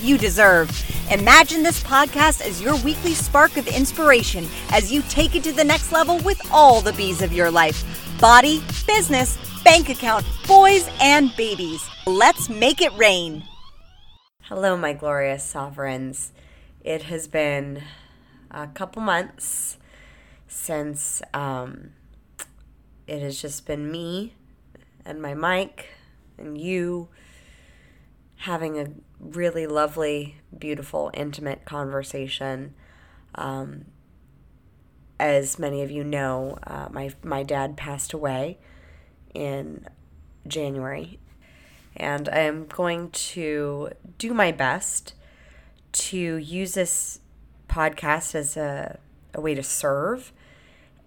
you deserve. Imagine this podcast as your weekly spark of inspiration as you take it to the next level with all the bees of your life body, business, bank account, boys, and babies. Let's make it rain. Hello, my glorious sovereigns. It has been a couple months since um, it has just been me and my mic and you having a really lovely, beautiful, intimate conversation. Um, as many of you know, uh, my my dad passed away in January, and I am going to do my best to use this podcast as a, a way to serve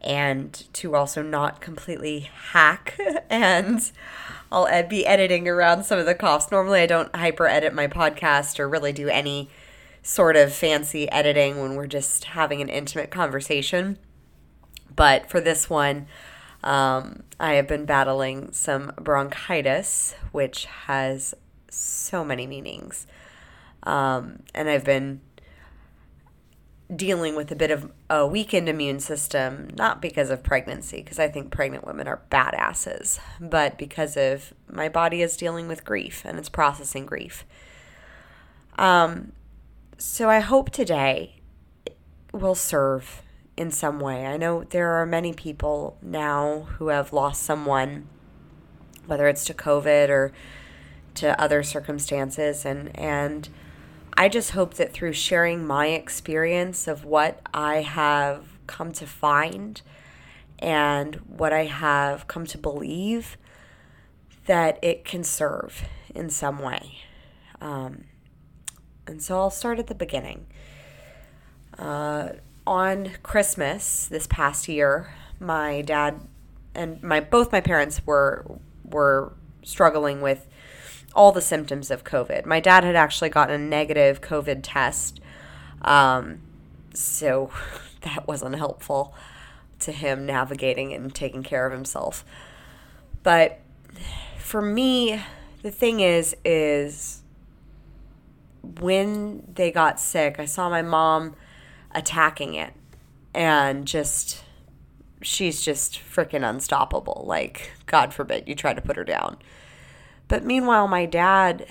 and to also not completely hack and I'll ed- be editing around some of the coughs. Normally I don't hyper edit my podcast or really do any sort of fancy editing when we're just having an intimate conversation. But for this one, um, I have been battling some bronchitis, which has so many meanings. Um, and I've been dealing with a bit of a weakened immune system, not because of pregnancy, because I think pregnant women are badasses, but because of my body is dealing with grief and it's processing grief. Um, so I hope today will serve in some way. I know there are many people now who have lost someone, whether it's to COVID or to other circumstances, and and I just hope that through sharing my experience of what I have come to find and what I have come to believe, that it can serve in some way. Um, and so I'll start at the beginning. Uh, on Christmas this past year, my dad and my both my parents were were struggling with all the symptoms of COVID. My dad had actually gotten a negative COVID test, um, so that wasn't helpful to him navigating and taking care of himself. But for me, the thing is, is when they got sick, I saw my mom attacking it and just she's just freaking unstoppable. Like, God forbid you try to put her down. But meanwhile, my dad,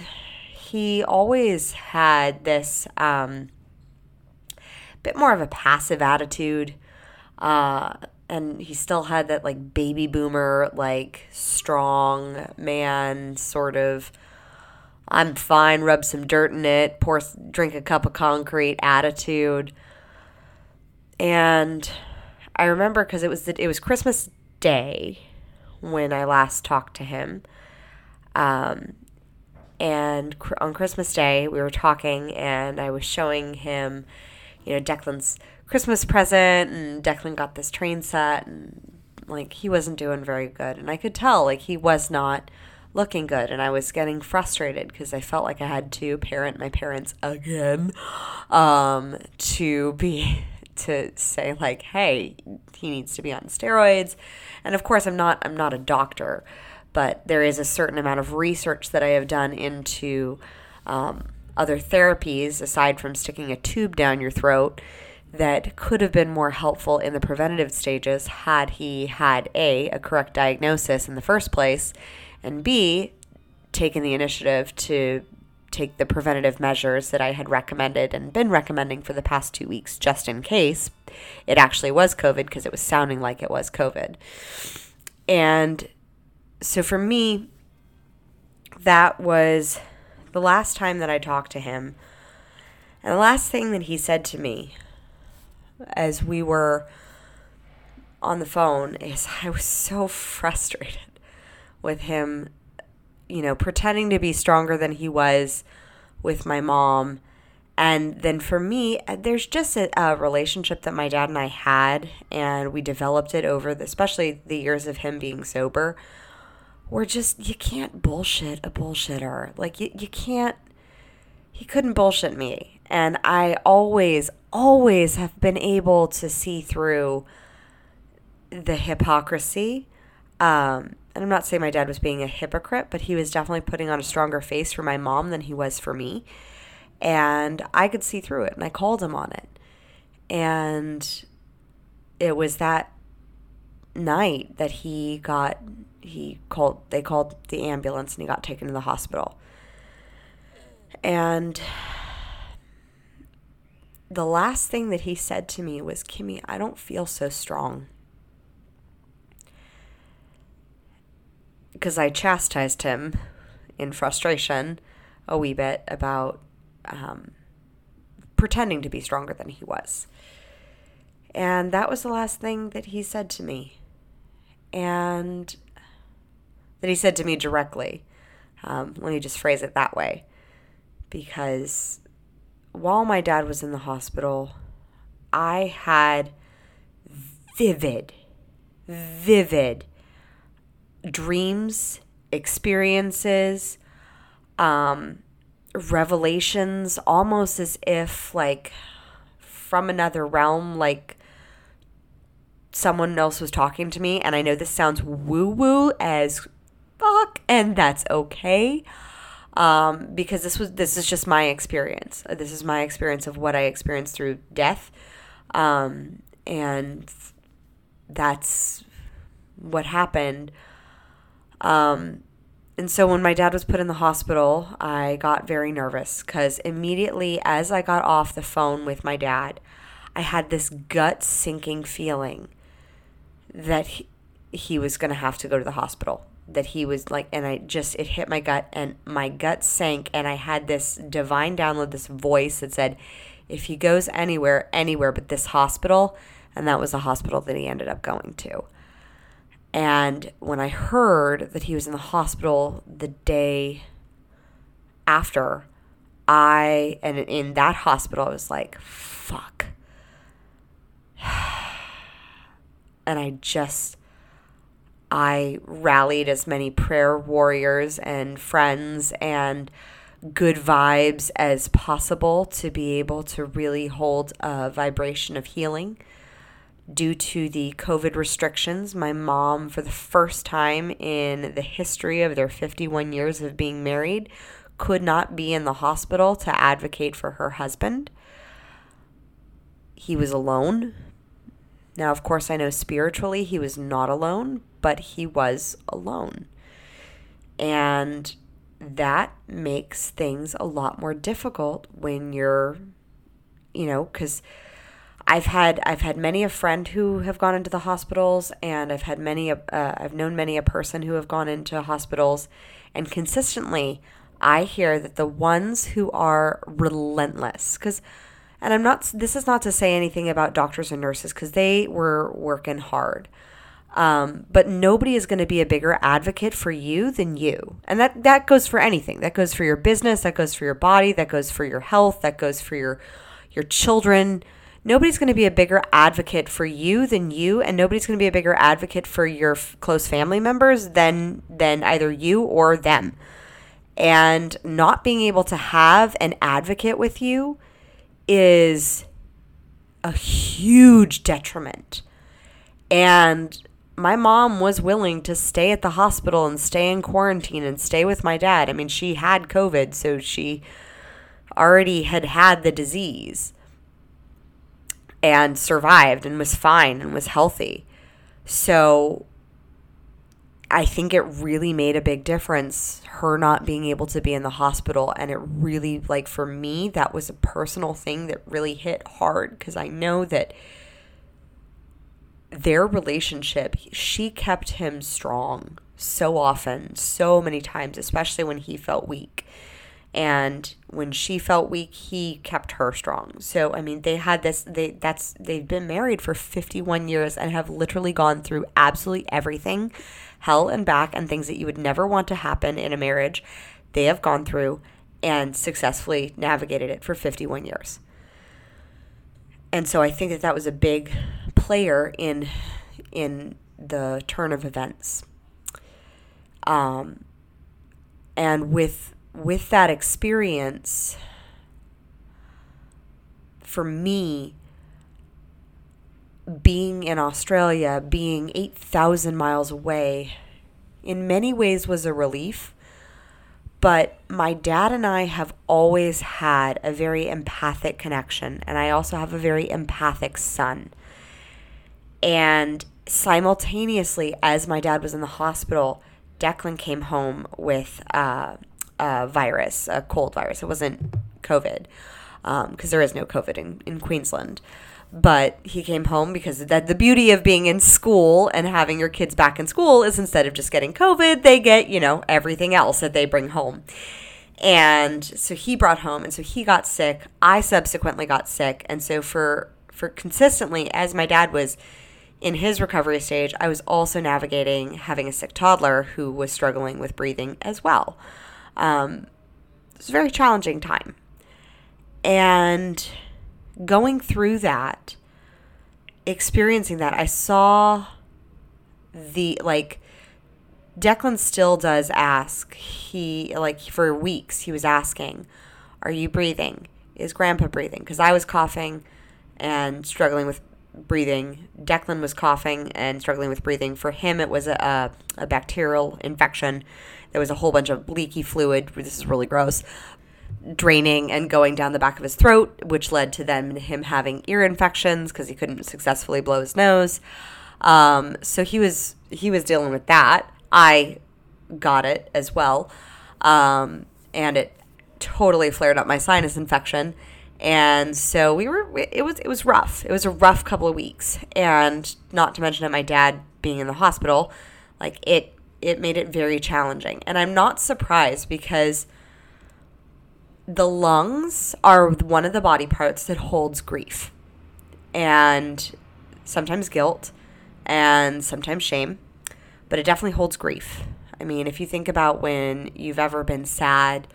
he always had this um, bit more of a passive attitude. Uh, and he still had that like baby boomer, like strong man sort of. I'm fine, rub some dirt in it, pour, drink a cup of concrete attitude. And I remember because it was the, it was Christmas Day when I last talked to him, um, and cr- on Christmas Day, we were talking, and I was showing him, you know, Declan's Christmas present, and Declan got this train set, and like he wasn't doing very good. And I could tell, like, he was not looking good. And I was getting frustrated because I felt like I had to parent my parents again um, to be. To say like, hey, he needs to be on steroids, and of course, I'm not. I'm not a doctor, but there is a certain amount of research that I have done into um, other therapies aside from sticking a tube down your throat that could have been more helpful in the preventative stages had he had A, a correct diagnosis in the first place, and B, taken the initiative to take the preventative measures that I had recommended and been recommending for the past two weeks just in case it actually was COVID because it was sounding like it was COVID. And so for me, that was the last time that I talked to him. And the last thing that he said to me as we were on the phone is I was so frustrated with him, you know, pretending to be stronger than he was with my mom And then for me, uh, there's just a, a, relationship that my dad and I had, and we developed it over, the, especially the years of him being sober. We're just, you can't bullshit a bullshitter. Like, you, you can't, he couldn't bullshit me. And I always, always have been able to see through the hypocrisy. Um, and I'm not saying my dad was being a hypocrite, but he was definitely putting on a stronger face for my mom than he was for me and I could see through it and I called him on it. And it was that night that he got he called they called the ambulance and he got taken to the hospital. And the last thing that he said to me was, Kimmy, I don't feel so strong. Because I chastised him in frustration a wee bit about um, pretending to be stronger than he was. And that was the last thing that he said to me. And that he said to me directly. Um, let me just phrase it that way. Because while my dad was in the hospital, I had vivid, vivid dreams, experiences, um, revelations almost as if like from another realm like someone else was talking to me and I know this sounds woo woo as fuck and that's okay. Um, because this was this is just my experience. This is my experience of what I experienced through death. Um, and that's what happened. Um, and so when my dad was put in the hospital, I got very nervous because immediately as I got off the phone with my dad, I had this gut sinking feeling that he, he was going to have to go to the hospital. That he was like, and I just, it hit my gut and my gut sank. And I had this divine download, this voice that said, if he goes anywhere, anywhere but this hospital, and that was the hospital that he ended up going to. And when I heard that he was in the hospital the day after, I, and in that hospital, I was like, fuck. And I just, I rallied as many prayer warriors and friends and good vibes as possible to be able to really hold a vibration of healing due to the COVID restrictions, my mom, for the first time in the history of their 51 years of being married, could not be in the hospital to advocate for her husband. He was alone. Now, of course, I know spiritually he was not alone, but he was alone. And that makes things a lot more difficult when you're, you know, because I've had I've had many a friend who have gone into the hospitals, and I've had many a, uh, I've known many a person who have gone into hospitals, and consistently I hear that the ones who are relentless, because, and I'm not this is not to say anything about doctors and nurses because they were working hard. Um, but nobody is going to be a bigger advocate for you than you. And that, that goes for anything. That goes for your business, that goes for your body, that goes for your health, that goes for your your children, nobody's going to be a bigger advocate for you than you and nobody's going to be a bigger advocate for your f- close family members than than either you or them and not being able to have an advocate with you is a huge detriment and my mom was willing to stay at the hospital and stay in quarantine and stay with my dad. I mean, she had COVID, so she already had had the disease and survived and was fine and was healthy. So I think it really made a big difference her not being able to be in the hospital. And it really like for me that was a personal thing that really hit hard cuz I know that their relationship she kept him strong so often so many times especially when he felt weak. And when she felt weak he kept her strong. So i mean they had this they that's they've been married for 51 years and have literally gone through absolutely everything hell and back and things that you would never want to happen in a marriage they have gone through and successfully navigated it for 51 years. And so I think that that was a big player in in the turn of events. Um, and with with that experience, for me, being in Australia, being 8,000 miles away, in many ways was a relief. But my dad and I have always had a very empathic connection, and I also have a very empathic son. And simultaneously, as my dad was in the hospital, Declan came home with uh, a virus, a cold virus. It wasn't COVID, because um, there is no COVID in, in Queensland but he came home because that the beauty of being in school and having your kids back in school is instead of just getting covid they get you know everything else that they bring home. And so he brought home and so he got sick. I subsequently got sick. And so for for consistently as my dad was in his recovery stage i was also navigating having a sick toddler who was struggling with breathing as well. Um, it was a very challenging time. And going through that, experiencing that, I saw the like Declan still does ask. He like for weeks he was asking, "Are you breathing? Is grandpa breathing?" Cuz I was coughing and struggling with breathing. Declan was coughing and struggling with breathing. For him it was a, a, a bacterial infection. There was a whole bunch of leaky fluid. This is really gross draining and going down the back of his throat, which led to then him having ear infections because he couldn't successfully blow his nose. Um, so he was he was dealing with that. I got it as well, um, and it totally flared up my sinus infection. And so we were. It was it was rough. It was a rough couple of weeks, and not to mention that my dad being in the hospital, like it it made it very challenging. And I'm not surprised because the lungs are one of the body parts that holds grief and sometimes guilt and sometimes shame, but it definitely holds grief. I mean, if you think about when you've ever been sad,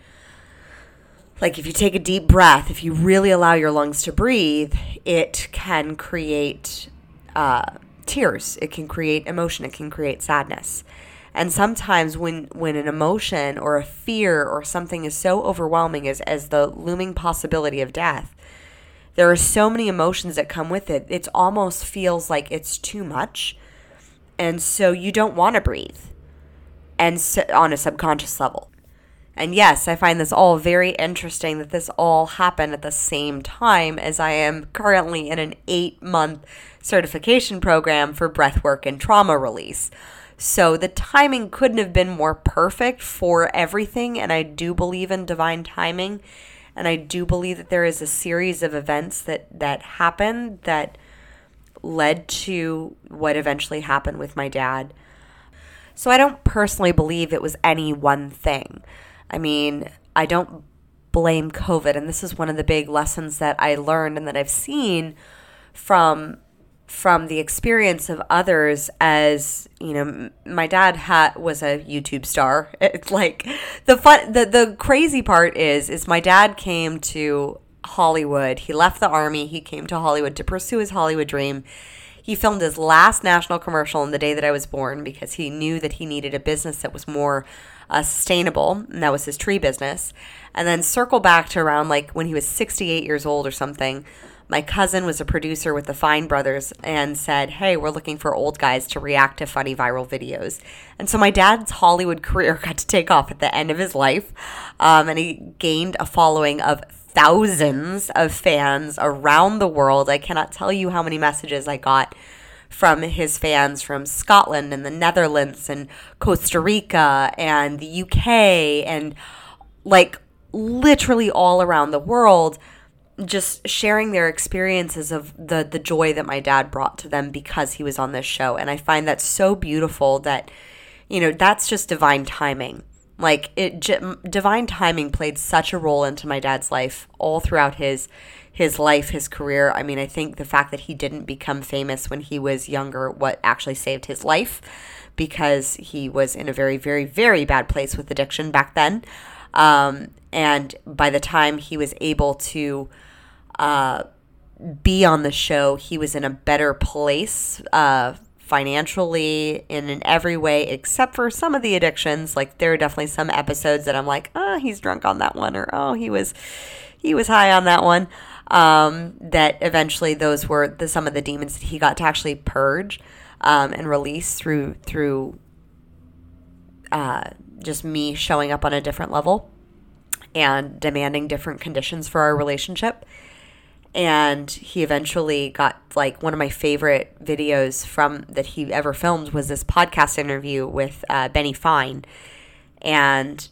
like if you take a deep breath, if you really allow your lungs to breathe, it can create uh, tears, it can create emotion, it can create sadness. And sometimes when when an emotion or a fear or something is so overwhelming as as the looming possibility of death, there are so many emotions that come with it. It almost feels like it's too much. And so you don't want to breathe. And so, on a subconscious level. And yes, I find this all very interesting that this all happened at the same time as I am currently in an eight month certification program for breathwork and trauma release. So the timing couldn't have been more perfect for everything. And I do believe in divine timing. And I do believe that there is a series of events that, that happened that led to what eventually happened with my dad. So I don't personally believe it was any one thing. I mean, I don't blame COVID. And this is one of the big lessons that I learned and that I've seen from from the experience of others as you know my dad was a youtube star. It's like the fun the, the crazy part is is my dad came to hollywood. He left the army. He came to hollywood to pursue his hollywood dream. He filmed his last national commercial on the day that i was born because he knew that he needed a business that was more uh, sustainable and that was his tree business. And then circle back to around like when he was 68 years old or something my cousin was a producer with the Fine Brothers and said, Hey, we're looking for old guys to react to funny viral videos. And so my dad's Hollywood career got to take off at the end of his life. Um, and he gained a following of thousands of fans around the world. I cannot tell you how many messages I got from his fans from Scotland and the Netherlands and Costa Rica and the UK and like literally all around the world just sharing their experiences of the the joy that my dad brought to them because he was on this show. And i find that so beautiful that you know that's just divine timing. Like it j- divine timing played such a role into my dad's life all throughout his his life his career. I mean i think the fact that he didn't become famous when he was younger what actually saved his life because he was in a very very very bad place with addiction back then. Um, And by the time he was able to uh, be on the show, he was in a better place uh, financially and in every way, except for some of the addictions. Like there are definitely some episodes that I'm like, oh, he's drunk on that one, or oh, he was he was high on that one. Um, that eventually those were the, some of the demons that he got to actually purge um, and release through through uh, just me showing up on a different level and demanding different conditions for our relationship and he eventually got like one of my favorite videos from that he ever filmed was this podcast interview with uh, Benny Fine, and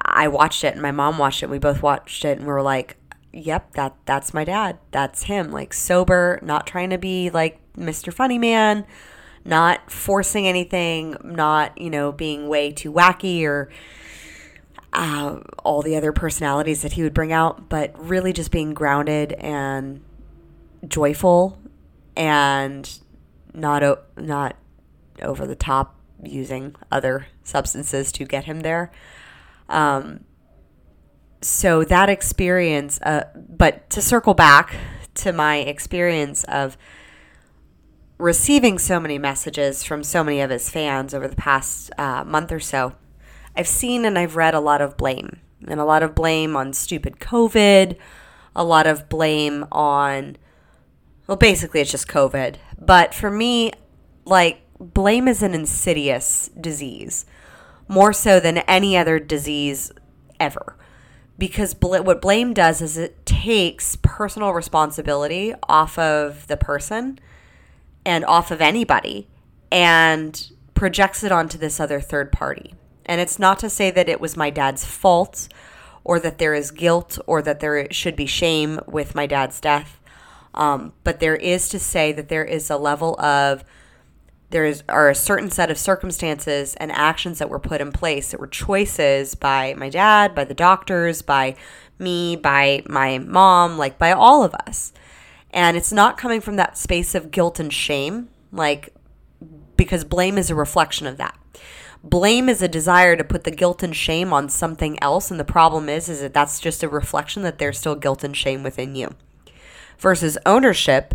I watched it, and my mom watched it. And we both watched it, and we were like, "Yep, that that's my dad. That's him. Like sober, not trying to be like Mr. Funny Man." Not forcing anything, not, you know, being way too wacky or uh, all the other personalities that he would bring out, but really just being grounded and joyful and not o- not over the top using other substances to get him there. Um, so that experience, uh, but to circle back to my experience of receiving so many messages from so many of his fans over the past uh, month or so I've seen and I've read a lot of blame, and a lot of blame on stupid COVID, a lot of blame on, well, basically it's just COVID. But for me, like, blame is an insidious disease, more so than any other disease ever. Because bl- what blame does is it takes personal responsibility off of the person and off of anybody and projects it onto this other third party. And it's not to say that it was my dad's fault or that there is guilt or that there should be shame with my dad's death. Um, but there is to say that there is a level of there is are a certain set of circumstances and actions that were put in place that were choices by my dad, by the doctors, by me, by my mom, like by all of us. And it's not coming from that space of guilt and shame, like because blame is a reflection of that. Blame is a desire to put the guilt and shame on something else, and the problem is, is that that's just a reflection that there's still guilt and shame within you. Versus ownership,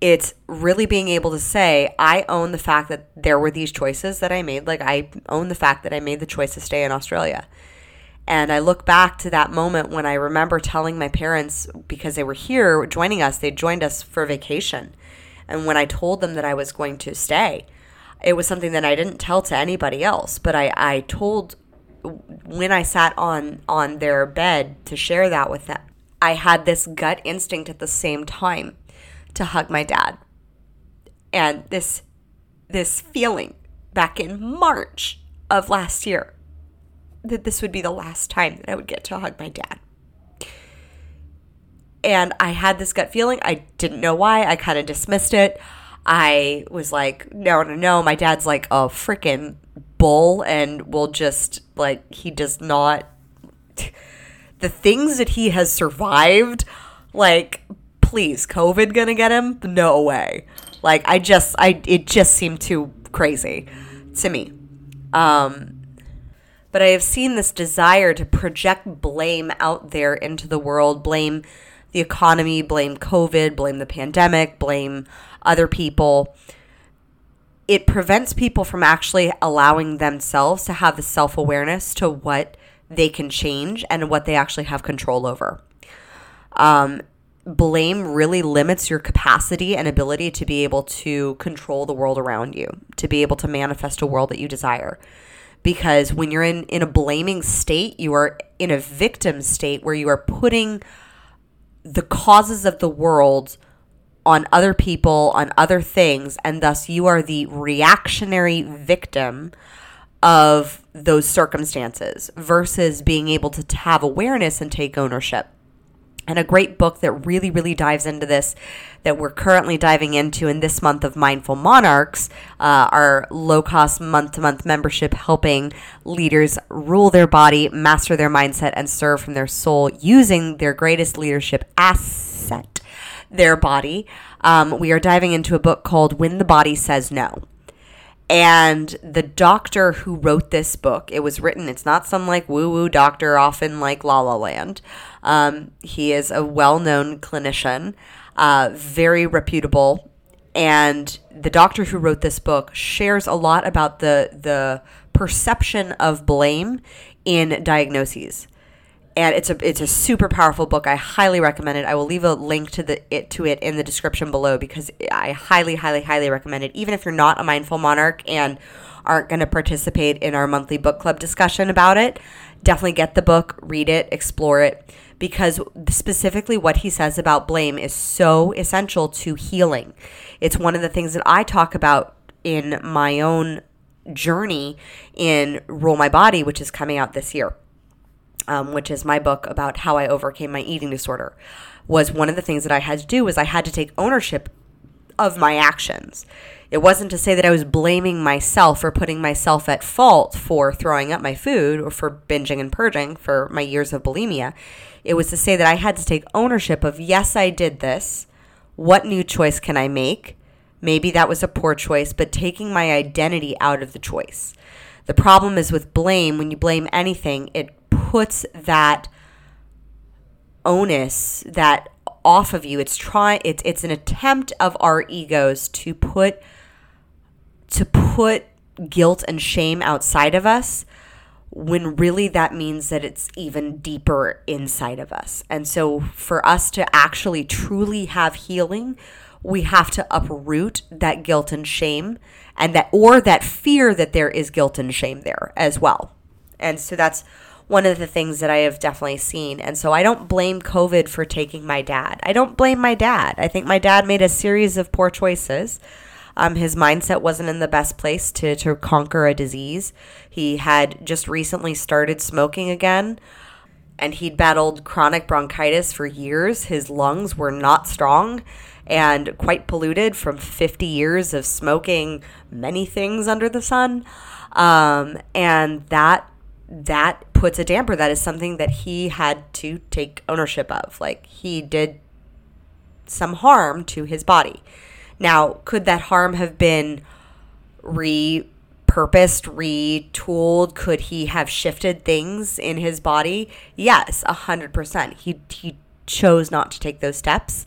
it's really being able to say, I own the fact that there were these choices that I made. Like, I own the fact that I made the choice to stay in Australia. And I look back to that moment when I remember telling my parents, because they were here joining us, they joined us for vacation. And when I told them that I was going to stay, it was something that I didn't tell to anybody else, but I, I told when I sat on on their bed to share that with them. I had this gut instinct at the same time to hug my dad. And this this feeling back in March of last year that this would be the last time that I would get to hug my dad. And I had this gut feeling. I didn't know why. I kind of dismissed it. I was like, no, no, no. My dad's like a freaking bull and will just, like, he does not. the things that he has survived, like, please, COVID gonna get him? No way. Like, I just, I, it just seemed too crazy to me. Um, but I have seen this desire to project blame out there into the world, blame the economy, blame COVID, blame the pandemic, blame other people. It prevents people from actually allowing themselves to have the self awareness to what they can change and what they actually have control over. Um, blame really limits your capacity and ability to be able to control the world around you, to be able to manifest a world that you desire. Because when you're in, in a blaming state, you are in a victim state where you are putting the causes of the world on other people, on other things, and thus you are the reactionary victim of those circumstances versus being able to have awareness and take ownership. And a great book that really, really dives into this that we're currently diving into in this month of Mindful Monarchs, uh, our low cost month to month membership helping leaders rule their body, master their mindset, and serve from their soul using their greatest leadership asset, their body. Um, we are diving into a book called When the Body Says No. And the doctor who wrote this book, it was written, it's not some like woo woo doctor off in like La La Land. Um, he is a well known clinician, uh, very reputable. And the doctor who wrote this book shares a lot about the, the perception of blame in diagnoses and it's a it's a super powerful book. I highly recommend it. I will leave a link to the it to it in the description below because I highly highly highly recommend it. Even if you're not a mindful monarch and aren't going to participate in our monthly book club discussion about it, definitely get the book, read it, explore it because specifically what he says about blame is so essential to healing. It's one of the things that I talk about in my own journey in Rule My Body, which is coming out this year um, which is my book about how I overcame my eating disorder, was one of the things that I had to do was I had to take ownership of my actions. It wasn't to say that I was blaming myself or putting myself at fault for throwing up my food or for binging and purging for my years of bulimia. It was to say that I had to take ownership of, yes, I did this. What new choice can I make? Maybe that was a poor choice, but taking my identity out of the choice. The problem is with blame, when you blame anything, it puts that onus that off of you. It's try it's it's an attempt of our egos to put to put guilt and shame outside of us when really that means that it's even deeper inside of us. And so for us to actually truly have healing, we have to uproot that guilt and shame and that or that fear that there is guilt and shame there as well. And so that's one of the things that I have definitely seen. And so I don't blame COVID for taking my dad. I don't blame my dad. I think my dad made a series of poor choices. Um, his mindset wasn't in the best place to, to conquer a disease. He had just recently started smoking again, and he'd battled chronic bronchitis for years. His lungs were not strong and quite polluted from 50 years of smoking many things under the sun. Um, and that that puts a damper. That is something that he had to take ownership of. Like he did some harm to his body. Now, could that harm have been repurposed, retooled? Could he have shifted things in his body? Yes, a hundred percent. He he chose not to take those steps,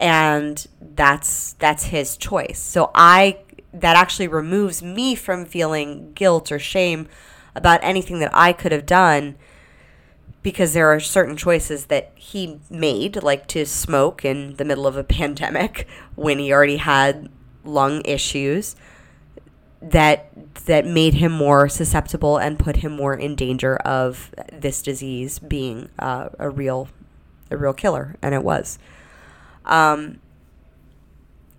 and that's that's his choice. So I that actually removes me from feeling guilt or shame about anything that I could have done because there are certain choices that he made, like to smoke in the middle of a pandemic when he already had lung issues that that made him more susceptible and put him more in danger of this disease being uh, a real a real killer and it was. Um,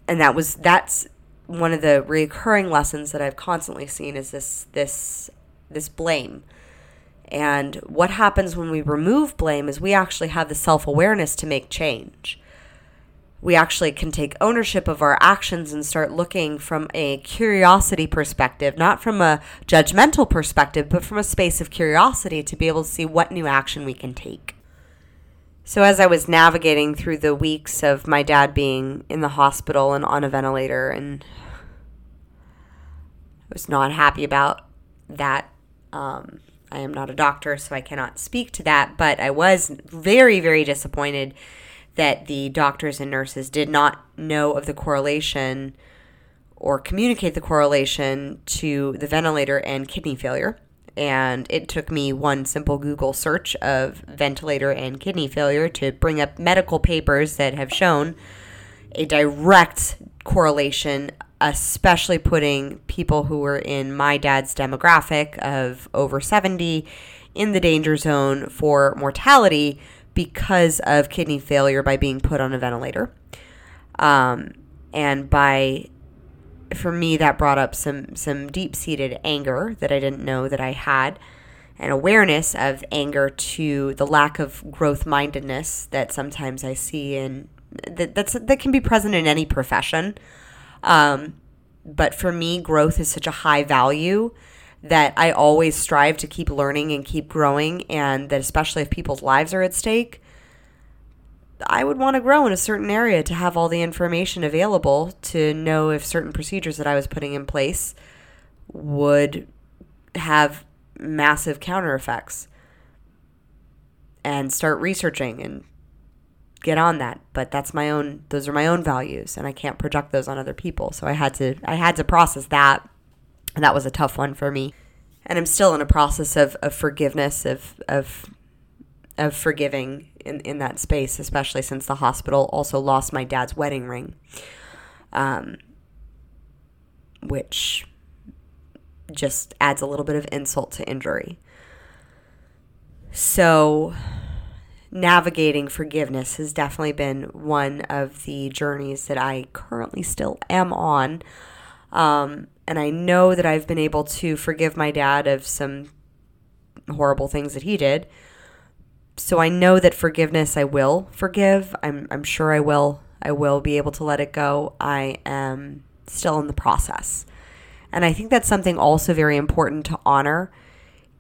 and that was that's one of the recurring lessons that I've constantly seen is this this this blame. And what happens when we remove blame is we actually have the self awareness to make change. We actually can take ownership of our actions and start looking from a curiosity perspective, not from a judgmental perspective, but from a space of curiosity to be able to see what new action we can take. So, as I was navigating through the weeks of my dad being in the hospital and on a ventilator, and I was not happy about that um, I am not a doctor, so I cannot speak to that, but I was very, very disappointed that the doctors and nurses did not know of the correlation or communicate the correlation to the ventilator and kidney failure. And it took me one simple Google search of ventilator and kidney failure to bring up medical papers that have shown a direct correlation especially putting people who were in my dad's demographic of over 70 in the danger zone for mortality because of kidney failure by being put on a ventilator. Um, and by for me that brought up some some deep-seated anger that I didn't know that I had and awareness of anger to the lack of growth mindedness that sometimes I see in that that's that can be present in any profession um, but for me, growth is such a high value that I always strive to keep learning and keep growing, and that especially if people's lives are at stake, I would want to grow in a certain area to have all the information available to know if certain procedures that I was putting in place would have massive counter effects and start researching and get on that but that's my own those are my own values and I can't project those on other people. So I had to I had to process that and that was a tough one for me. And I'm still in a process of, of forgiveness of of of forgiving in, in that space especially since the hospital also lost my dad's wedding ring um, which just adds a little bit of insult to injury. So navigating forgiveness has definitely been one of the journeys that I currently still am on. Um, and I know that I've been able to forgive my dad of some horrible things that he did. So I know that forgiveness I will forgive. I'm I'm sure I will. I will be able to let it go. I am still in the process. And I think that's something also very important to honor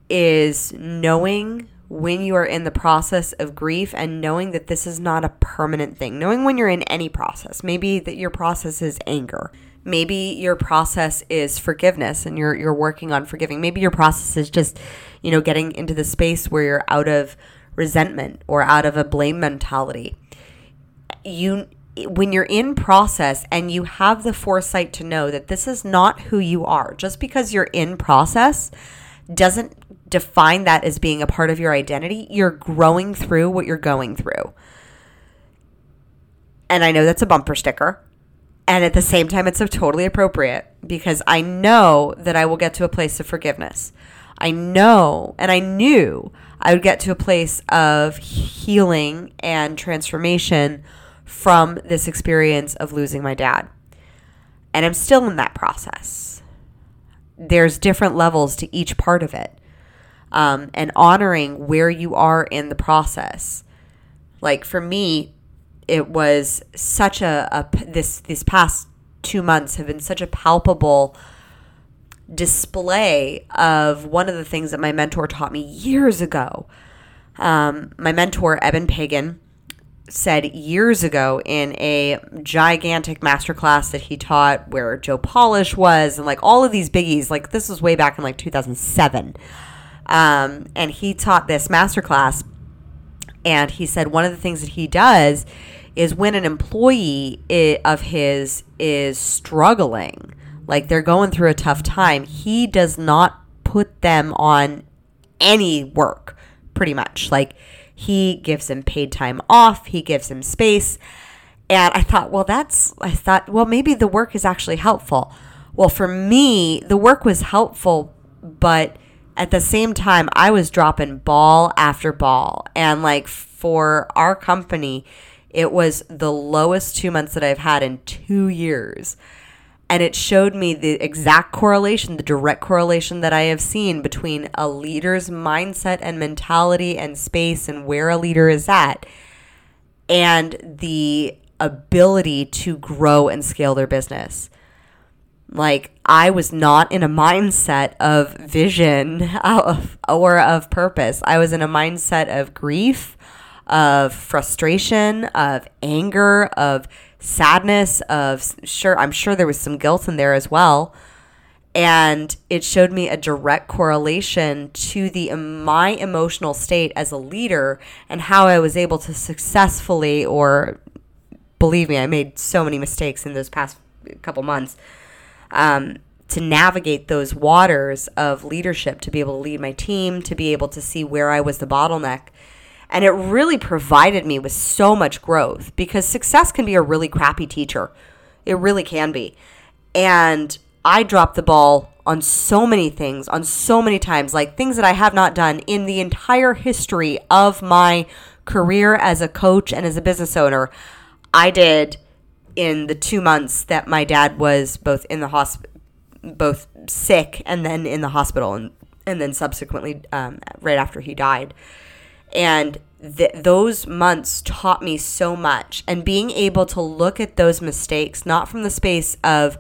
is knowing when you are in the process of grief and knowing that this is not a permanent thing. Knowing when you're in any process, maybe that your process is anger. Maybe your process is forgiveness and you're you're working on forgiving. Maybe your process is just, you know, getting into the space where you're out of resentment or out of a blame mentality. You when you're in process and you have the foresight to know that this is not who you are, just because you're in process doesn't define that as being a part of your identity. You're growing through what you're going through. And I know that's a bumper sticker. And at the same time, it's totally appropriate because I know that I will get to a place of forgiveness. I know and I knew I would get to a place of healing and transformation from this experience of losing my dad. And I'm still in that process. There's different levels to each part of it um, and honoring where you are in the process. Like for me, it was such a, a this these past two months have been such a palpable display of one of the things that my mentor taught me years ago. Um, my mentor, Eben Pagan, said years ago in a gigantic masterclass that he taught where Joe Polish was and like all of these biggies, like this was way back in like 2007. Um, and he taught this masterclass. And he said one of the things that he does is when an employee of his is struggling, like they're going through a tough time, he does not put them on any work, pretty much. Like he gives them paid time off, he gives them space. And I thought, well, that's, I thought, well, maybe the work is actually helpful. Well, for me, the work was helpful, but at the same time, I was dropping ball after ball. And like for our company, it was the lowest two months that I've had in two years. And it showed me the exact correlation, the direct correlation that I have seen between a leader's mindset and mentality and space and where a leader is at and the ability to grow and scale their business. Like I was not in a mindset of vision or of purpose. I was in a mindset of grief, of frustration, of anger, of sadness, of sure I'm sure there was some guilt in there as well. And it showed me a direct correlation to the my emotional state as a leader and how I was able to successfully or believe me, I made so many mistakes in those past couple months um, to navigate those waters of leadership, to be able to lead my team, to be able to see where I was the bottleneck. And it really provided me with so much growth because success can be a really crappy teacher. It really can be. And I dropped the ball on so many things, on so many times, like things that I have not done in the entire history of my career as a coach and as a business owner. I did in the two months that my dad was both in the hospital, both sick and then in the hospital, and and then subsequently um, right after he died, and th- those months taught me so much. And being able to look at those mistakes not from the space of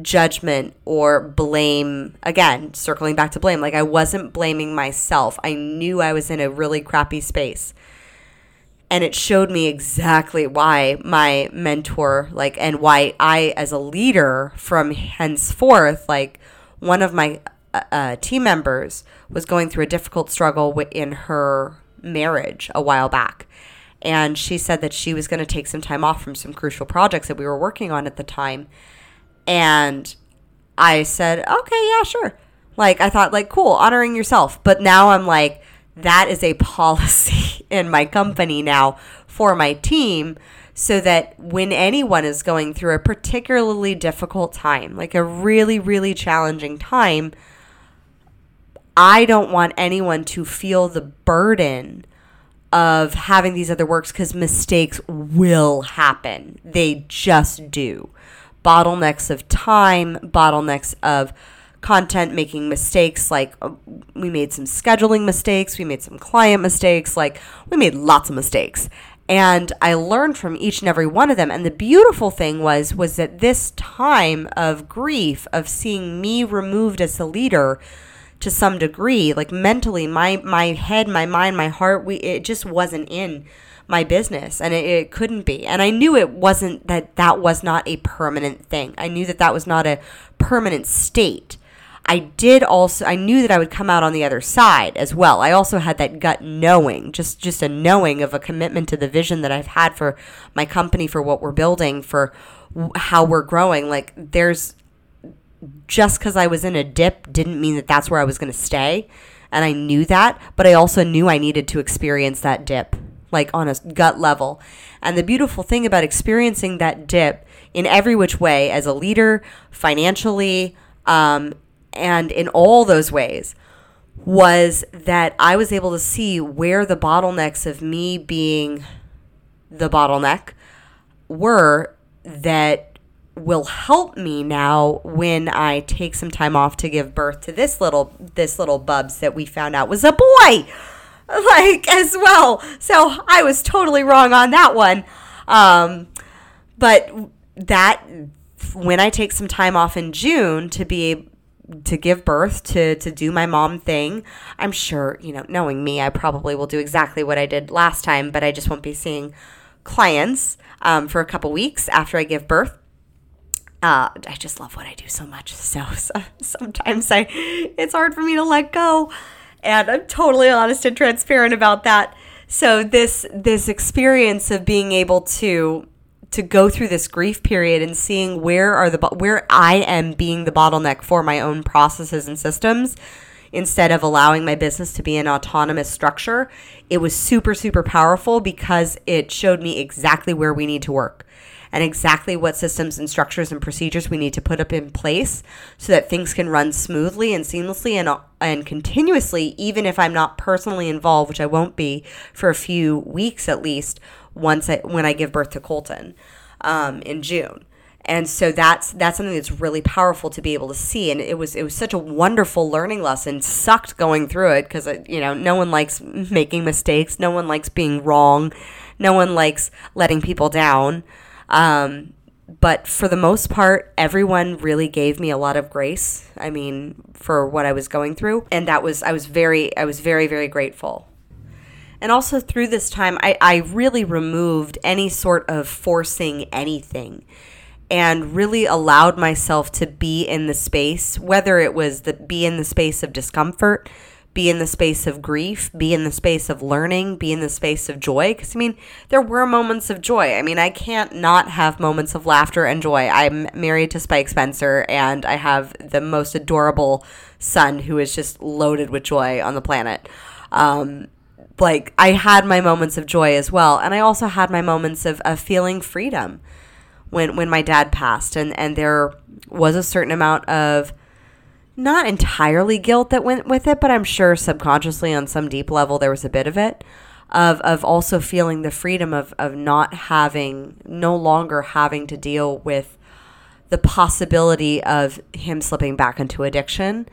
judgment or blame again circling back to blame like i wasn't blaming myself. I knew i was in a really crappy space and it showed me exactly why my mentor like and why I as a leader from henceforth like one of my uh, uh, team members was going through a difficult struggle in her marriage a while back. And she said that she was going to take some time off from some crucial projects that we were working on at the time. And I said, okay, yeah, sure. Like, I thought, like, cool, honoring yourself. But now I'm like, that is a policy in my company now for my team so that when anyone is going through a particularly difficult time, like a really, really challenging time, I don't want anyone to feel the burden of having these other works because mistakes will happen. They just do. Bottlenecks of time, bottlenecks of content making mistakes like uh, we made some scheduling mistakes we made some client mistakes like we made lots of mistakes. And I learned from each and every one of them. And the beautiful thing was was that this time of grief, of seeing me removed as a leader to some degree, like mentally, my my head, my mind, my heart, we it just wasn't in my business and it, it, couldn't be. And i knew it wasn't that that was not a permanent thing. I knew that that was not a permanent state I did also I knew that I would come out on the other side as well. I also had that gut knowing, just just a knowing of a commitment to the vision that I've had for my company for what we're building, for how we're growing. Like there's just cuz I was in a dip didn't mean that that's where I was going to stay, and I knew that, but I also knew I needed to experience that dip like on a gut level. And the beautiful thing about experiencing that dip in every which way as a leader, financially, um, and in all those ways was that I was able to see where the bottlenecks of me being the bottleneck were that will help me now when I take some time off to give birth to this little this little bubs that we found out was a boy like as well. So I was totally wrong on that one. Um, but that when I take some time off in June to be to give birth to to do my mom thing i'm sure you know knowing me i probably will do exactly what i did last time but i just won't be seeing clients um, for a couple weeks after i give birth uh, I just love what I do so much. So, so sometimes I, it's hard for me to let go, and I'm totally honest and transparent about that. So this this experience of being able to to go through this grief period and seeing where are the where I am being the bottleneck for my own processes and systems instead of allowing my business to be an autonomous structure. It was super super powerful because it showed me exactly where we need to work and exactly what systems and structures and procedures we need to put up in place so that things can run smoothly and seamlessly and and continuously even if I'm not personally involved, which I won't be for a few weeks at least once I, when I give birth to Colton um, in June. And so that's that's something that's really powerful to be able to see, and it was it was such a wonderful learning lesson. Sucked going through it because uh, you know no one likes making mistakes, no one likes being wrong, no one likes letting people down. Um, but for the most part, everyone really gave me a lot of grace. I mean, for what I was going through, and that was I was very I was very very grateful. And also through this time, I, I really removed any sort of forcing anything and really allowed myself to be in the space, whether it was the be in the space of discomfort, be in the space of grief, be in the space of learning, be in the space of joy. Because, I mean, there were moments of joy. I mean, I can't not have moments of laughter and joy. I'm married to Spike Spencer, and I have the most adorable son who is just loaded with joy on the planet. Um, like I had my moments of joy as well, and I also had my moments of, of feeling freedom when when my dad passed, and and there was a certain amount of not entirely guilt that went with it, but I'm sure subconsciously on some deep level there was a bit of it of of also feeling the freedom of of not having no longer having to deal with the possibility of him slipping back into addiction,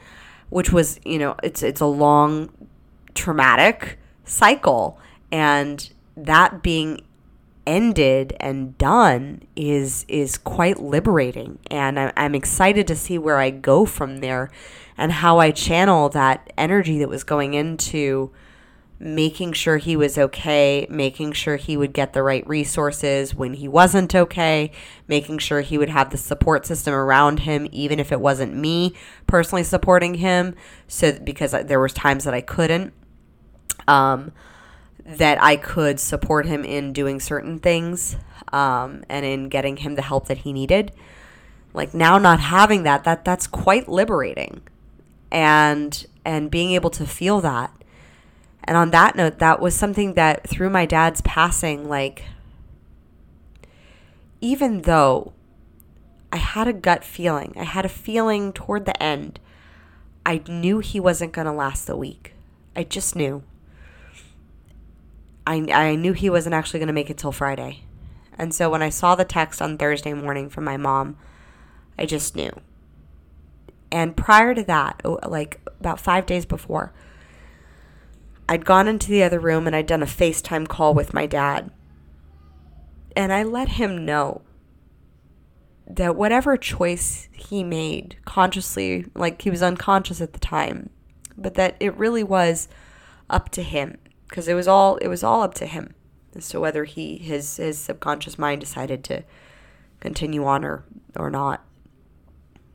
which was, you know, it's it's a long traumatic cycle. And that being ended and done is is quite liberating. And I'm, i'm excited to see where i go from there and how i channel that energy that was going into making sure he was okay, making sure he would get the right resources when he wasn't okay, making sure he would have the support system around him even if it wasn't me personally supporting him so because there was times that I couldn't um that I could support him in doing certain things um and in getting him the help that he needed. Like now not having that that that's quite liberating. And and being able to feel that and on that note, that was something that through my dad's passing, like, even though I had a gut feeling, I had a feeling toward the end, I knew he wasn't going to last the week. I just knew. I, I knew he wasn't actually going to make it till Friday. And so when I saw the text on Thursday morning from my mom, I just knew. And prior to that, like about five days before, I'd gone into the other room and I'd done a FaceTime call with my dad. And I let him know that whatever choice he made consciously, like he was unconscious at the time, but that it really was up to him because it was all it was all up to him as to whether he his his subconscious mind decided to continue on or or not.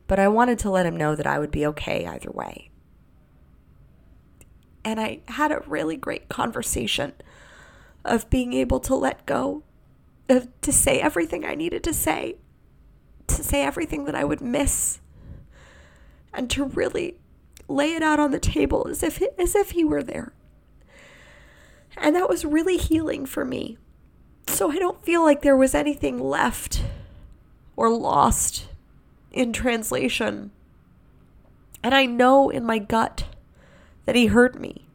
But I wanted to let him know that I would be okay either way and I had a really great conversation of being able to let go, of to say everything I needed to say, to say everything that I would miss, and to really lay it out on the table as if as if he were there. And that was really healing for me. So I don't feel like there was anything left or lost in translation. And I know in my gut that he heard me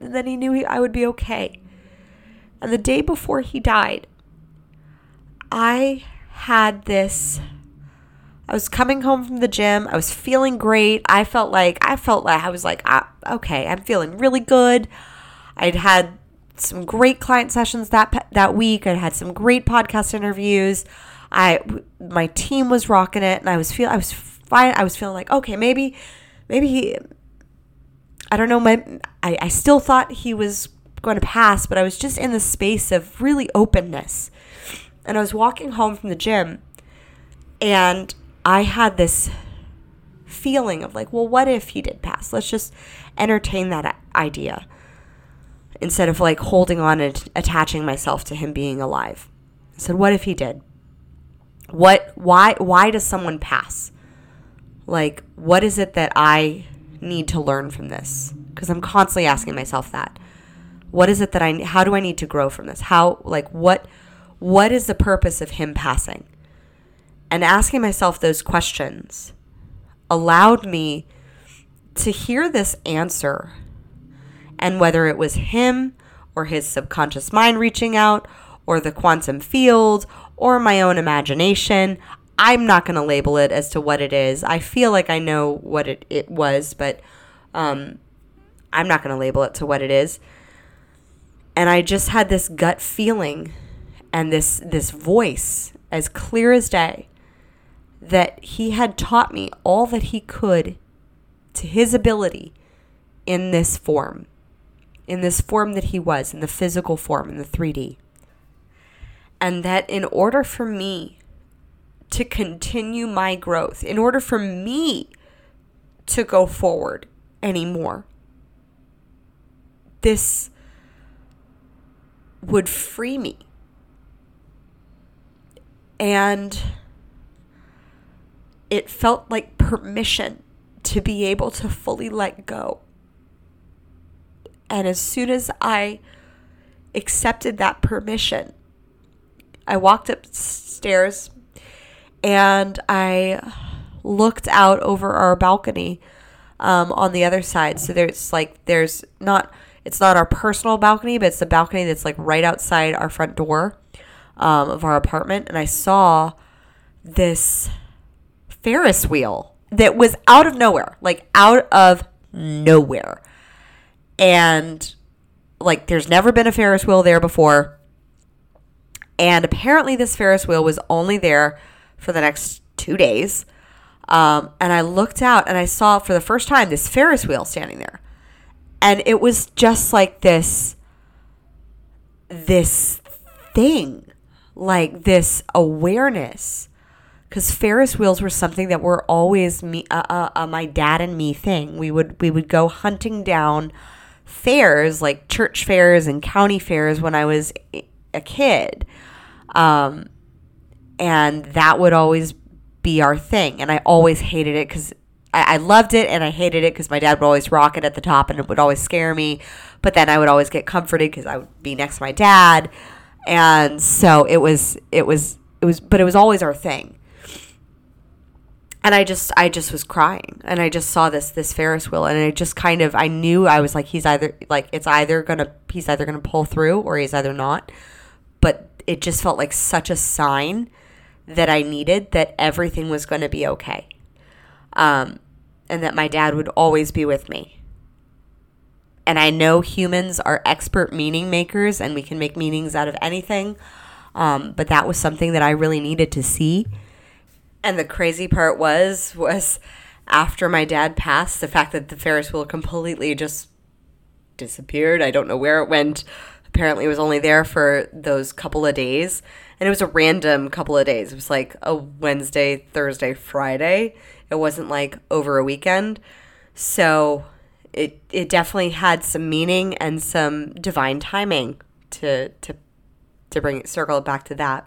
and that he knew he, I would be okay. And the day before he died, I had this. I was coming home from the gym. I was feeling great. I felt like I felt like I was like, ah, okay, I'm feeling really good. I'd had some great client sessions that that week. I'd had some great podcast interviews. I my team was rocking it, and I was feel I was fine. I was feeling like okay, maybe maybe he I don't know, my I, I still thought he was going to pass, but I was just in the space of really openness. And I was walking home from the gym and I had this feeling of like, well, what if he did pass? Let's just entertain that idea instead of like holding on and attaching myself to him being alive. I said, what if he did? What why why does someone pass? Like what is it that I need to learn from this? Because I'm constantly asking myself that. What is it that I how do I need to grow from this? How like what what is the purpose of him passing? And asking myself those questions allowed me to hear this answer. And whether it was him or his subconscious mind reaching out or the quantum field or my own imagination, I'm not going to label it as to what it is. I feel like I know what it, it was, but um, I'm not going to label it to what it is. And I just had this gut feeling and this this voice as clear as day that he had taught me all that he could to his ability in this form, in this form that he was, in the physical form, in the 3D. And that in order for me to continue my growth, in order for me to go forward anymore. This would free me. And it felt like permission to be able to fully let go. And as soon as I accepted that permission, I walked upstairs and I looked out over our balcony um, on the other side. So there's like there's not it's not our personal balcony, but it's the balcony that's like right outside our front door um, of our apartment, and I saw this Ferris wheel that was out of nowhere, like out of nowhere, and like there's never been a Ferris wheel there before. And apparently, this Ferris wheel was only there for the next two days. Um, and I looked out and I saw for the first time this Ferris wheel standing there. And it was just like this this thing, like this awareness. Because Ferris wheels were something that were always me, uh, uh, uh, my dad and me thing. We would we would go hunting down fairs like church fairs and county fairs when I was a kid, um, and that would always be our thing. And I always hated it because I, I loved it and I hated it because my dad would always rock it at the top and it would always scare me. But then I would always get comforted because I would be next to my dad, and so it was it was it was but it was always our thing. And I just I just was crying and I just saw this this Ferris wheel and I just kind of I knew I was like he's either like it's either gonna he's either gonna pull through or he's either not. But it just felt like such a sign that I needed that everything was to be okay. Um, and that my dad would always be with me. And I know humans are expert meaning makers and we can make meanings out of anything. Um, but that was something that I really needed to see. And the crazy part was, was after my dad passed, the fact that the Ferris wheel completely just disappeared. I don't know where it went. Apparently, it was only there for those couple of days and it was a random couple of days. It was like a Wednesday, Thursday, Friday. It wasn't like over a weekend. So it it definitely had some meaning and some divine timing to to to bring it circle back to that.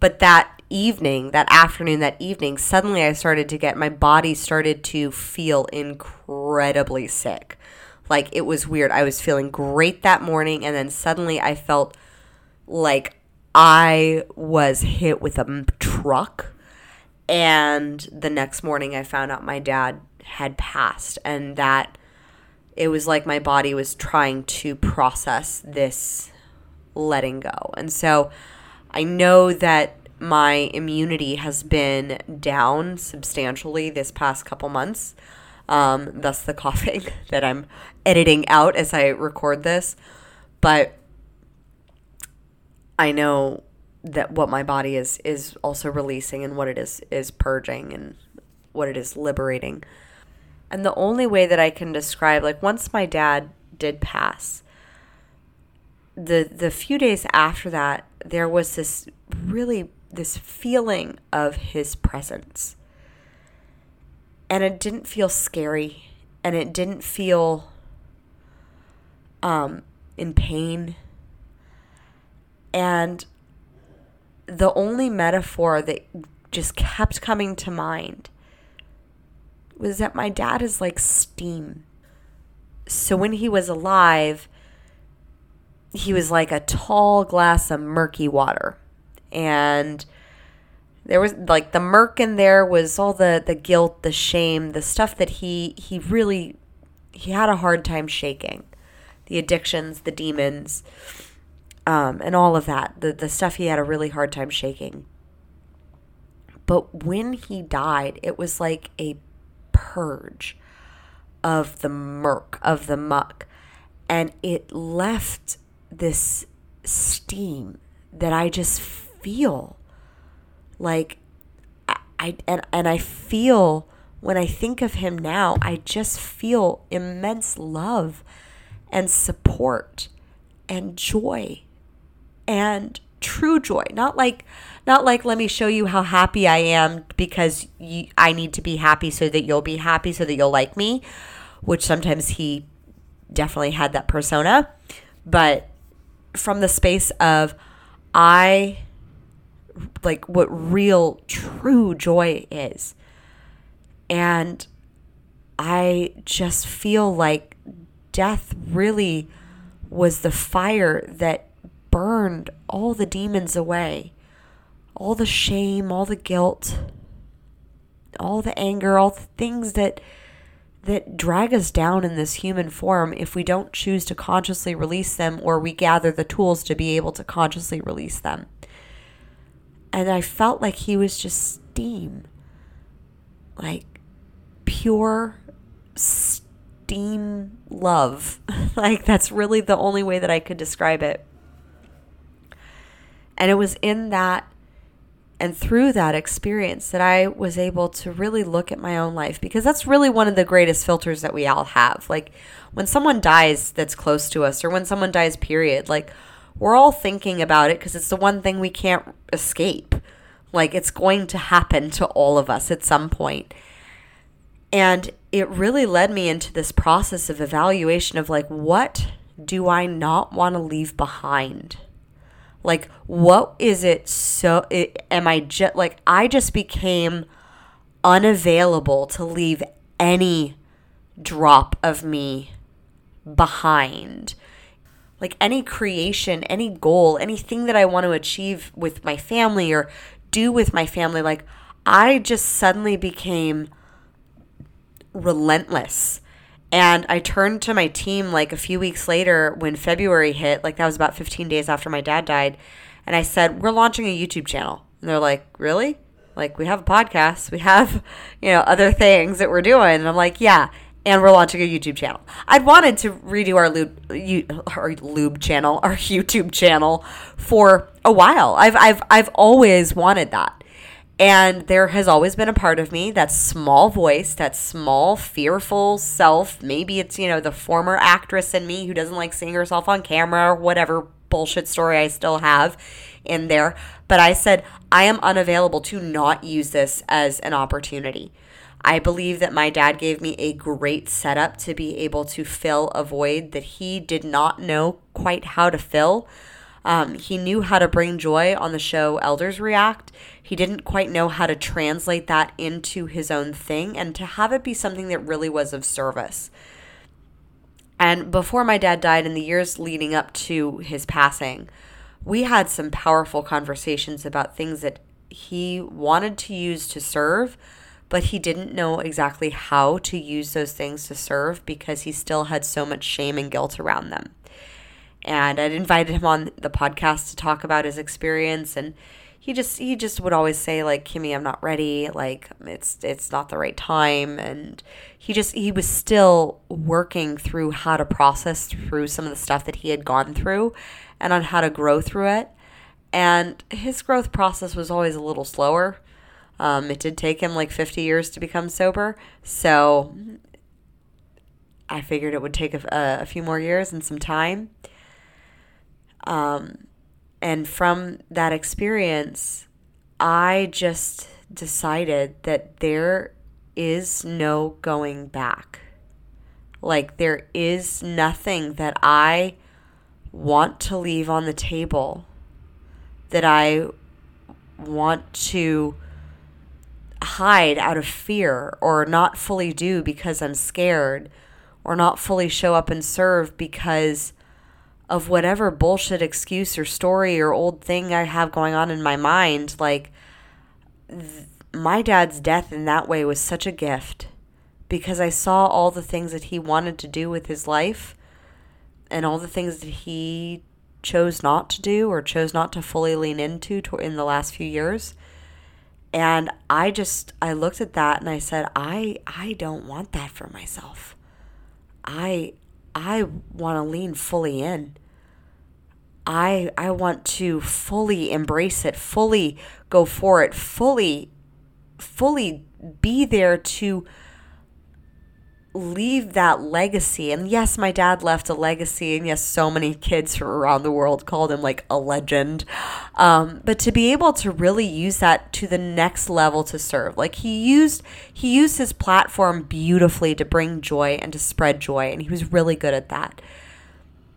But that evening, that afternoon, that evening, suddenly I started to get my body started to feel incredibly sick. Like it was weird. I was feeling great that morning and then suddenly I felt like I was hit with a truck. And the next morning, I found out my dad had passed, and that it was like my body was trying to process this letting go. And so I know that my immunity has been down substantially this past couple months. Um, thus, the coughing that I'm editing out as I record this. But I know that what my body is is also releasing and what it is is purging and what it is liberating. And the only way that I can describe like once my dad did pass the the few days after that there was this really this feeling of his presence. And it didn't feel scary and it didn't feel um in pain and the only metaphor that just kept coming to mind was that my dad is like steam. So when he was alive, he was like a tall glass of murky water. And there was like the murk in there was all the the guilt, the shame, the stuff that he he really he had a hard time shaking. The addictions, the demons um, and all of that, the, the stuff he had a really hard time shaking. But when he died, it was like a purge of the murk, of the muck. And it left this steam that I just feel. Like I, I and, and I feel when I think of him now, I just feel immense love and support and joy and true joy. Not like not like let me show you how happy i am because you, i need to be happy so that you'll be happy so that you'll like me which sometimes he definitely had that persona. But from the space of i like what real true joy is and i just feel like death really was the fire that burned all the demons away. All the shame, all the guilt, all the anger, all the things that that drag us down in this human form if we don't choose to consciously release them or we gather the tools to be able to consciously release them. And I felt like he was just steam. Like pure steam love. like that's really the only way that I could describe it. And it was in that and through that experience that I was able to really look at my own life because that's really one of the greatest filters that we all have. Like when someone dies that's close to us or when someone dies period, like we're all thinking about it because it's the one thing we can't escape. Like it's going to happen to all of us at some point. And it really led me into this process of evaluation of like, what do I not want to leave behind? Like, what is it so? It, am I just like, I just became unavailable to leave any drop of me behind. Like any creation, any goal, anything that I want to achieve with my family or do with my family, like I just suddenly became relentless. And I turned to my team like a few weeks later when February hit, like that was about 15 days after my dad died. And I said, We're launching a YouTube channel. And they're like, Really? Like, we have a podcast, we have, you know, other things that we're doing. And I'm like, Yeah. And we're launching a YouTube channel. I'd wanted to redo our lube, our lube channel, our YouTube channel for a while. I've, I've, I've always wanted that. And there has always been a part of me, that small voice, that small, fearful self. Maybe it's, you know, the former actress in me who doesn't like seeing herself on camera or whatever bullshit story I still have in there. But I said, I am unavailable to not use this as an opportunity. I believe that my dad gave me a great setup to be able to fill a void that he did not know quite how to fill. Um, he knew how to bring joy on the show Elders React. He didn't quite know how to translate that into his own thing and to have it be something that really was of service. And before my dad died, in the years leading up to his passing, we had some powerful conversations about things that he wanted to use to serve, but he didn't know exactly how to use those things to serve because he still had so much shame and guilt around them. And I'd invited him on the podcast to talk about his experience and he just he just would always say like Kimmy I'm not ready. Like it's it's not the right time. And he just he was still working through how to process through some of the stuff that he had gone through and on how to grow through it. And his growth process was always a little slower um, it did take him like 50 years to become sober so I figured it would take a, a few more years and some time um, and from that experience, I just decided that there is no going back. Like, there is nothing that I want to leave on the table, that I want to hide out of fear or not fully do because I'm scared or not fully show up and serve because of whatever bullshit excuse or story or old thing I have going on in my mind, like th- my dad's death in that way was such a gift because I saw all the things that he wanted to do with his life and all the things that he chose not to do or chose not to fully lean into to- in the last few years. And I just I looked at that and I said, I I don't want that for myself. I I want to lean fully in. I I want to fully embrace it, fully go for it, fully fully be there to leave that legacy. And yes, my dad left a legacy, and yes, so many kids from around the world called him like a legend. Um, but to be able to really use that to the next level to serve, like he used he used his platform beautifully to bring joy and to spread joy, and he was really good at that.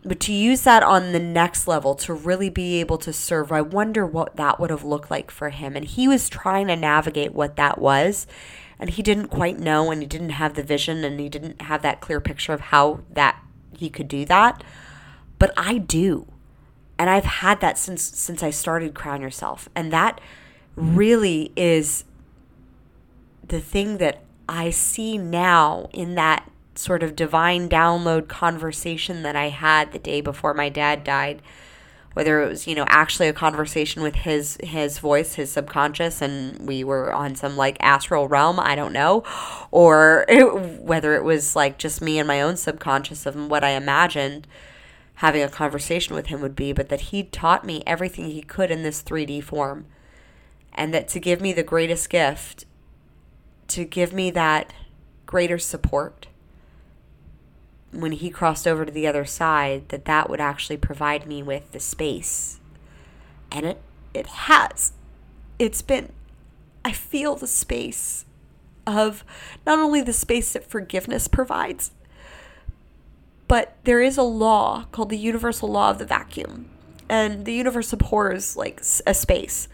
But to use that on the next level to really be able to serve, I wonder what that would have looked like for him. And he was trying to navigate what that was and he didn't quite know and he didn't have the vision and he didn't have that clear picture of how that he could do that. But I do. And I've had that since since I started crown yourself. And that really is the thing that I see now in that sort of divine download conversation that I had the day before my dad died whether it was you know actually a conversation with his his voice his subconscious and we were on some like astral realm i don't know or it, whether it was like just me and my own subconscious of what i imagined having a conversation with him would be but that he taught me everything he could in this 3d form and that to give me the greatest gift, to give me that greater support when he crossed over to the other side, that that would actually provide me with the space. And it, it has. It's been, I feel the space of not only the space that forgiveness provides, but there is a law called the universal law of the vacuum. And the universe abhors like a space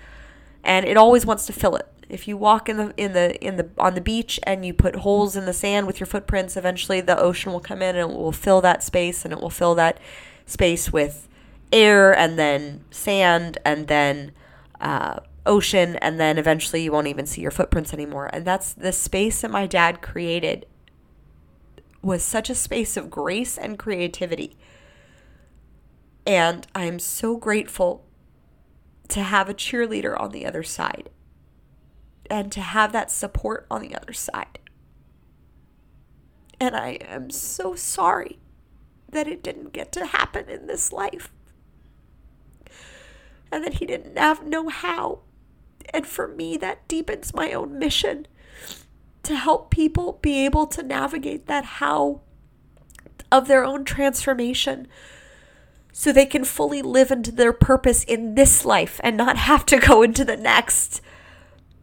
and it always wants to fill it. If you walk in the in the in the on the beach and you put holes in the sand with your footprints, eventually the ocean will come in and it will fill that space and it will fill that space with air and then sand and then uh, ocean and then eventually you won't even see your footprints anymore. And that's the space that my dad created was such a space of grace and creativity. And I'm so grateful to have a cheerleader on the other side and to have that support on the other side. And I am so sorry that it didn't get to happen in this life. And that he didn't have know how. And for me that deepens my own mission to help people be able to navigate that how of their own transformation so they can fully live into their purpose in this life and not have to go into the next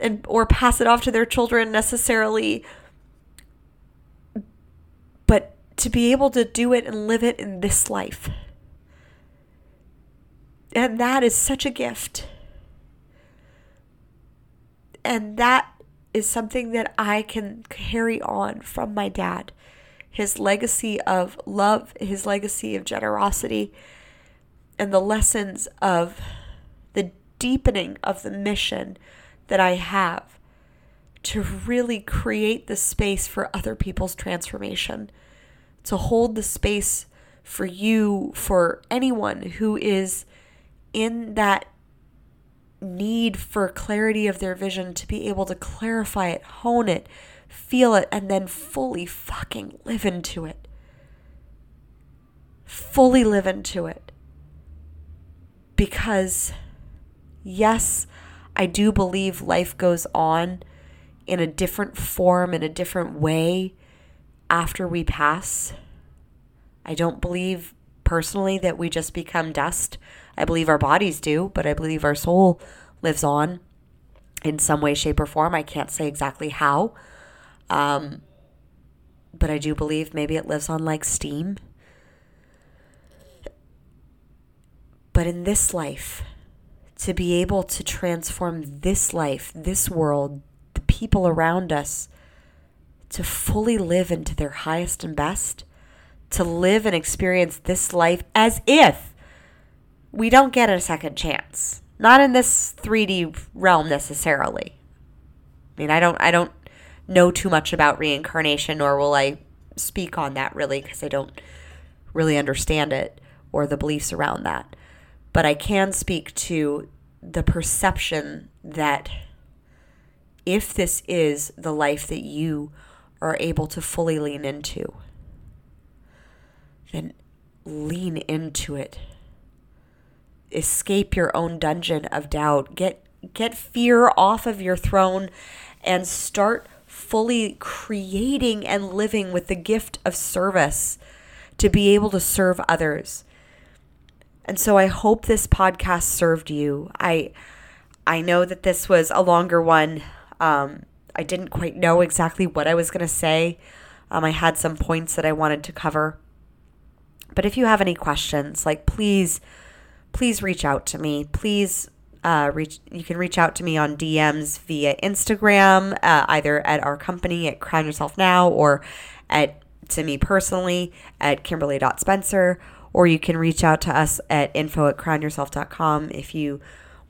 and or pass it off to their children necessarily. But to be able to do it and live it in this life. And that is such a gift. And that is something that I can carry on from my dad. His legacy of love, his legacy of generosity, and the lessons of the deepening of the mission that I have to really create the space for other people's transformation, to hold the space for you, for anyone who is in that need for clarity of their vision to be able to clarify it, hone it, feel it, and then fully fucking live into it. Fully live into it. Because, yes, I do believe life goes on in a different form, in a different way after we pass. I don't believe personally that we just become dust. I believe our bodies do, but I believe our soul lives on in some way, shape, or form. I can't say exactly how. Um, but I do believe maybe it lives on like steam. But in this life, to be able to transform this life, this world, the people around us, to fully live into their highest and best, to live and experience this life as if we don't get a second chance. Not in this 3D realm necessarily. I mean, I don't I don't know too much about reincarnation nor will I speak on that really because I don't really understand it or the beliefs around that. But I can speak to the perception that if this is the life that you are able to fully lean into, then lean into it escape your own dungeon of doubt. Get get fear off of your throne and start fully creating and living with the gift of service to be able to serve others. And so I hope this podcast served you. I I know that this was a longer one. Um, I didn't quite know exactly what I was going to say. Um, I had some points that I wanted to cover. But if you have any questions, like please please reach out to me. Please uh, reach. You can reach out to me on DMs via Instagram, uh, either at our company at Crown Yourself Now or at to me personally at Kimberly.Spencer, or you can reach out to us at info at crownyourself.com if you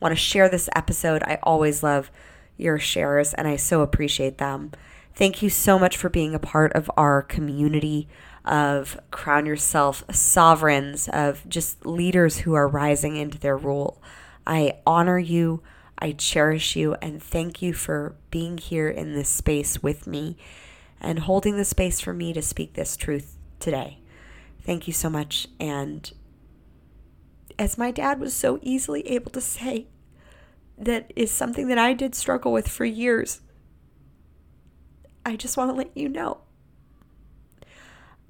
want to share this episode. I always love your shares and I so appreciate them. Thank you so much for being a part of our community of crown yourself sovereigns, of just leaders who are rising into their role. I honor you, I cherish you, and thank you for being here in this space with me and holding the space for me to speak this truth today. Thank you so much. And as my dad was so easily able to say, that is something that I did struggle with for years. I just want to let you know.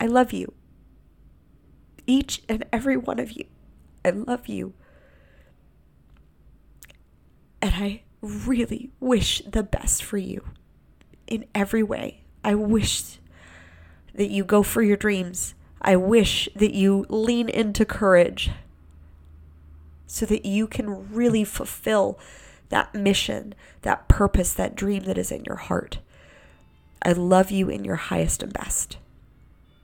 I love you. Each and every one of you. I love you. And I really wish the best for you in every way. I wish that you go for your dreams. I wish that you lean into courage so that you can really fulfill that mission, that purpose, that dream that is in your heart. I love you in your highest and best.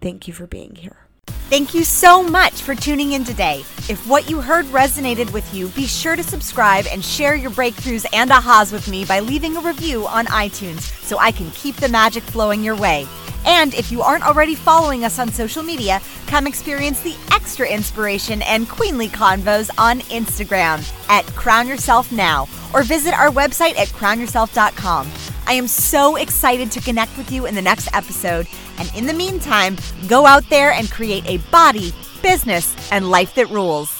Thank you for being here. Thank you so much for tuning in today. If what you heard resonated with you, be sure to subscribe and share your breakthroughs and ahas with me by leaving a review on iTunes so I can keep the magic flowing your way. And if you aren't already following us on social media, come experience the extra inspiration and queenly convos on Instagram at Crown Yourself Now or visit our website at crownyourself.com. I am so excited to connect with you in the next episode. And in the meantime, go out there and create a body, business, and life that rules.